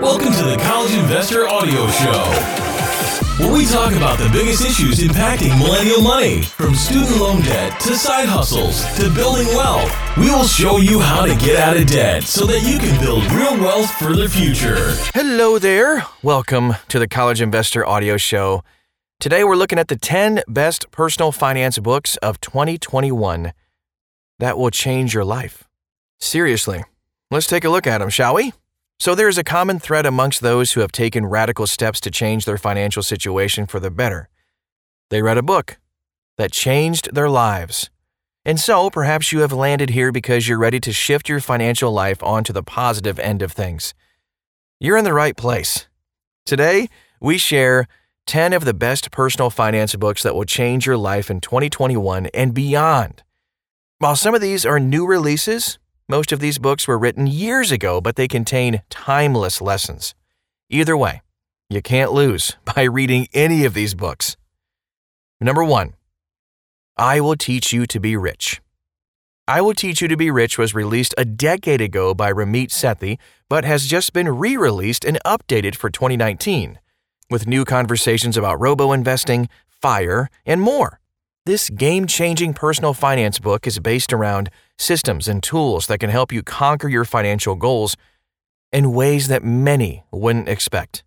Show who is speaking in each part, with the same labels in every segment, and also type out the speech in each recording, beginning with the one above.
Speaker 1: Welcome to the College Investor Audio Show, where we talk about the biggest issues impacting millennial money, from student loan debt to side hustles to building wealth. We will show you how to get out of debt so that you can build real wealth for the future.
Speaker 2: Hello there. Welcome to the College Investor Audio Show. Today we're looking at the 10 best personal finance books of 2021 that will change your life. Seriously, let's take a look at them, shall we? So, there is a common thread amongst those who have taken radical steps to change their financial situation for the better. They read a book that changed their lives. And so, perhaps you have landed here because you're ready to shift your financial life onto the positive end of things. You're in the right place. Today, we share 10 of the best personal finance books that will change your life in 2021 and beyond. While some of these are new releases, most of these books were written years ago, but they contain timeless lessons. Either way, you can't lose by reading any of these books. Number one, I Will Teach You to Be Rich. I Will Teach You to Be Rich was released a decade ago by Ramit Sethi, but has just been re released and updated for 2019, with new conversations about robo investing, FIRE, and more. This game changing personal finance book is based around systems and tools that can help you conquer your financial goals in ways that many wouldn't expect.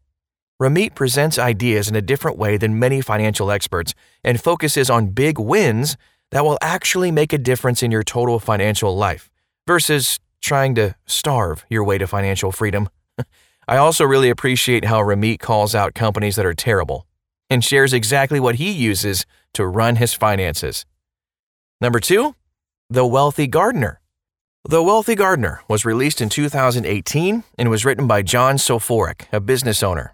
Speaker 2: Ramit presents ideas in a different way than many financial experts and focuses on big wins that will actually make a difference in your total financial life versus trying to starve your way to financial freedom. I also really appreciate how Ramit calls out companies that are terrible and shares exactly what he uses to run his finances. Number two, The Wealthy Gardener. The Wealthy Gardener was released in 2018 and was written by John Soforic, a business owner.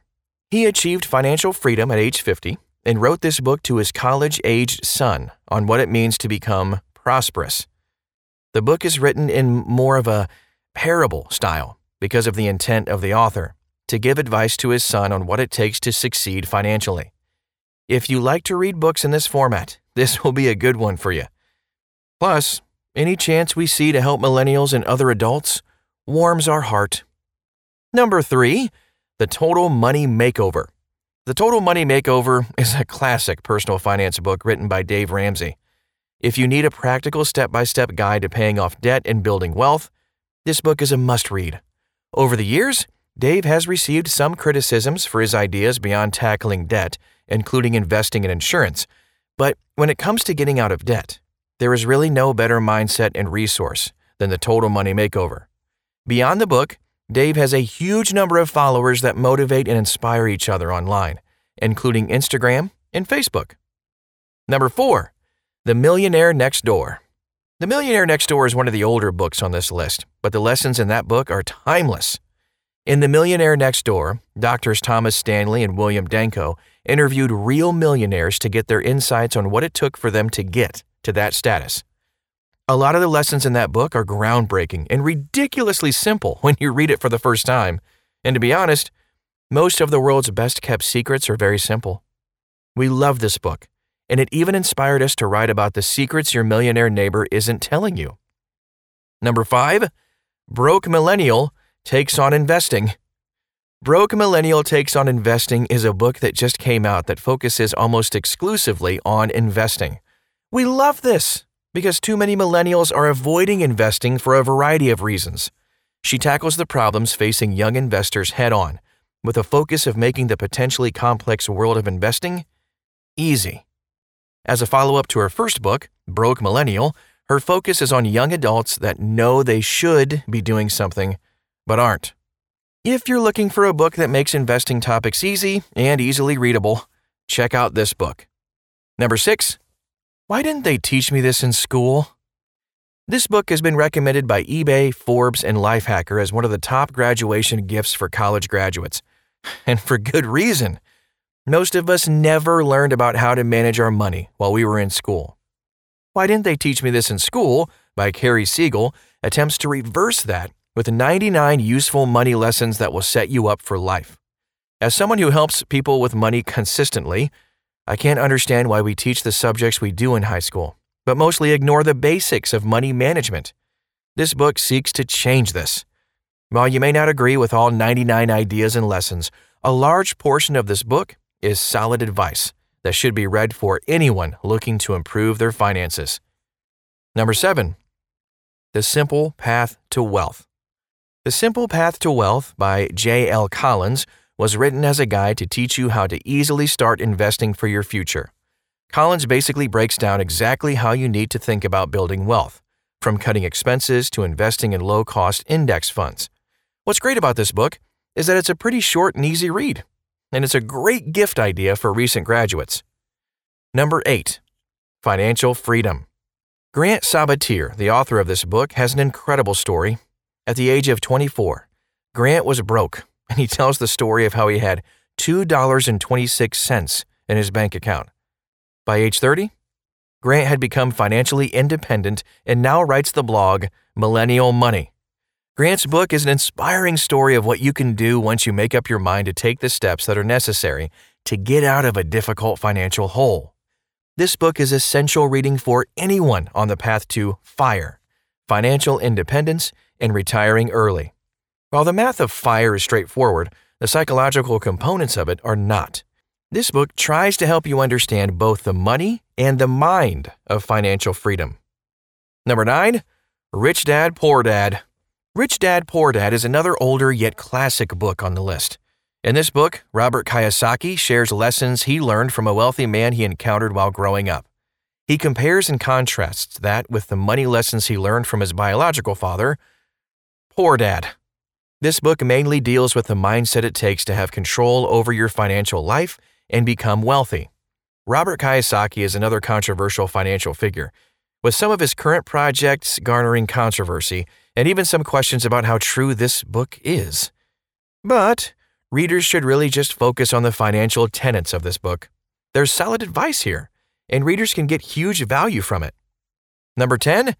Speaker 2: He achieved financial freedom at age 50 and wrote this book to his college aged son on what it means to become prosperous. The book is written in more of a parable style because of the intent of the author to give advice to his son on what it takes to succeed financially. If you like to read books in this format, this will be a good one for you. Plus, any chance we see to help millennials and other adults warms our heart. Number three, The Total Money Makeover. The Total Money Makeover is a classic personal finance book written by Dave Ramsey. If you need a practical step by step guide to paying off debt and building wealth, this book is a must read. Over the years, Dave has received some criticisms for his ideas beyond tackling debt including investing in insurance. But when it comes to getting out of debt, there is really no better mindset and resource than the Total Money Makeover. Beyond the book, Dave has a huge number of followers that motivate and inspire each other online, including Instagram and Facebook. Number four, The Millionaire Next Door. The Millionaire Next Door is one of the older books on this list, but the lessons in that book are timeless. In The Millionaire Next Door, doctors Thomas Stanley and William Danko interviewed real millionaires to get their insights on what it took for them to get to that status. A lot of the lessons in that book are groundbreaking and ridiculously simple when you read it for the first time. And to be honest, most of the world's best kept secrets are very simple. We love this book, and it even inspired us to write about the secrets your millionaire neighbor isn't telling you. Number five, Broke Millennial takes on investing. Broke Millennial Takes on Investing is a book that just came out that focuses almost exclusively on investing. We love this because too many millennials are avoiding investing for a variety of reasons. She tackles the problems facing young investors head on with a focus of making the potentially complex world of investing easy. As a follow up to her first book, Broke Millennial, her focus is on young adults that know they should be doing something but aren't. If you're looking for a book that makes investing topics easy and easily readable, check out this book. Number six, why didn't they teach me this in school? This book has been recommended by eBay, Forbes, and Lifehacker as one of the top graduation gifts for college graduates. And for good reason. Most of us never learned about how to manage our money while we were in school. Why didn't they teach me this in school? by Cary Siegel attempts to reverse that with 99 useful money lessons that will set you up for life. As someone who helps people with money consistently, I can't understand why we teach the subjects we do in high school, but mostly ignore the basics of money management. This book seeks to change this. While you may not agree with all 99 ideas and lessons, a large portion of this book is solid advice that should be read for anyone looking to improve their finances. Number seven, The Simple Path to Wealth. The Simple Path to Wealth by J.L. Collins was written as a guide to teach you how to easily start investing for your future. Collins basically breaks down exactly how you need to think about building wealth, from cutting expenses to investing in low cost index funds. What's great about this book is that it's a pretty short and easy read, and it's a great gift idea for recent graduates. Number 8. Financial Freedom. Grant Sabatier, the author of this book, has an incredible story. At the age of 24, Grant was broke, and he tells the story of how he had $2.26 in his bank account. By age 30, Grant had become financially independent and now writes the blog Millennial Money. Grant's book is an inspiring story of what you can do once you make up your mind to take the steps that are necessary to get out of a difficult financial hole. This book is essential reading for anyone on the path to FIRE, financial independence, and retiring early. While the math of FIRE is straightforward, the psychological components of it are not. This book tries to help you understand both the money and the mind of financial freedom. Number 9. Rich Dad Poor Dad. Rich Dad Poor Dad is another older yet classic book on the list. In this book, Robert Kiyosaki shares lessons he learned from a wealthy man he encountered while growing up. He compares and contrasts that with the money lessons he learned from his biological father, Poor Dad. This book mainly deals with the mindset it takes to have control over your financial life and become wealthy. Robert Kiyosaki is another controversial financial figure, with some of his current projects garnering controversy and even some questions about how true this book is. But readers should really just focus on the financial tenets of this book. There's solid advice here, and readers can get huge value from it. Number 10,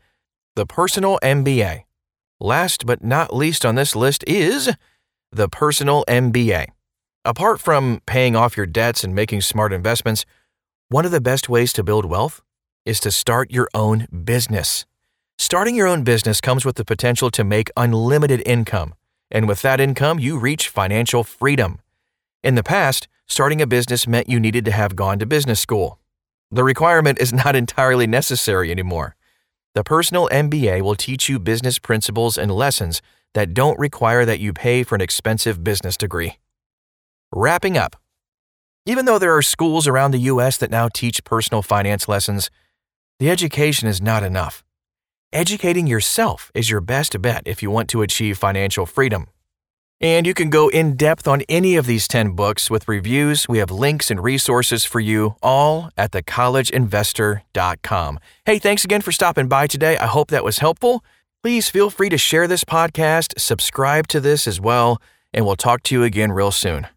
Speaker 2: The Personal MBA. Last but not least on this list is The Personal MBA. Apart from paying off your debts and making smart investments, one of the best ways to build wealth is to start your own business. Starting your own business comes with the potential to make unlimited income, and with that income, you reach financial freedom. In the past, starting a business meant you needed to have gone to business school. The requirement is not entirely necessary anymore. The Personal MBA will teach you business principles and lessons that don't require that you pay for an expensive business degree. Wrapping up. Even though there are schools around the U.S. that now teach personal finance lessons, the education is not enough. Educating yourself is your best bet if you want to achieve financial freedom. And you can go in depth on any of these 10 books with reviews. We have links and resources for you all at thecollegeinvestor.com. Hey, thanks again for stopping by today. I hope that was helpful. Please feel free to share this podcast, subscribe to this as well, and we'll talk to you again real soon.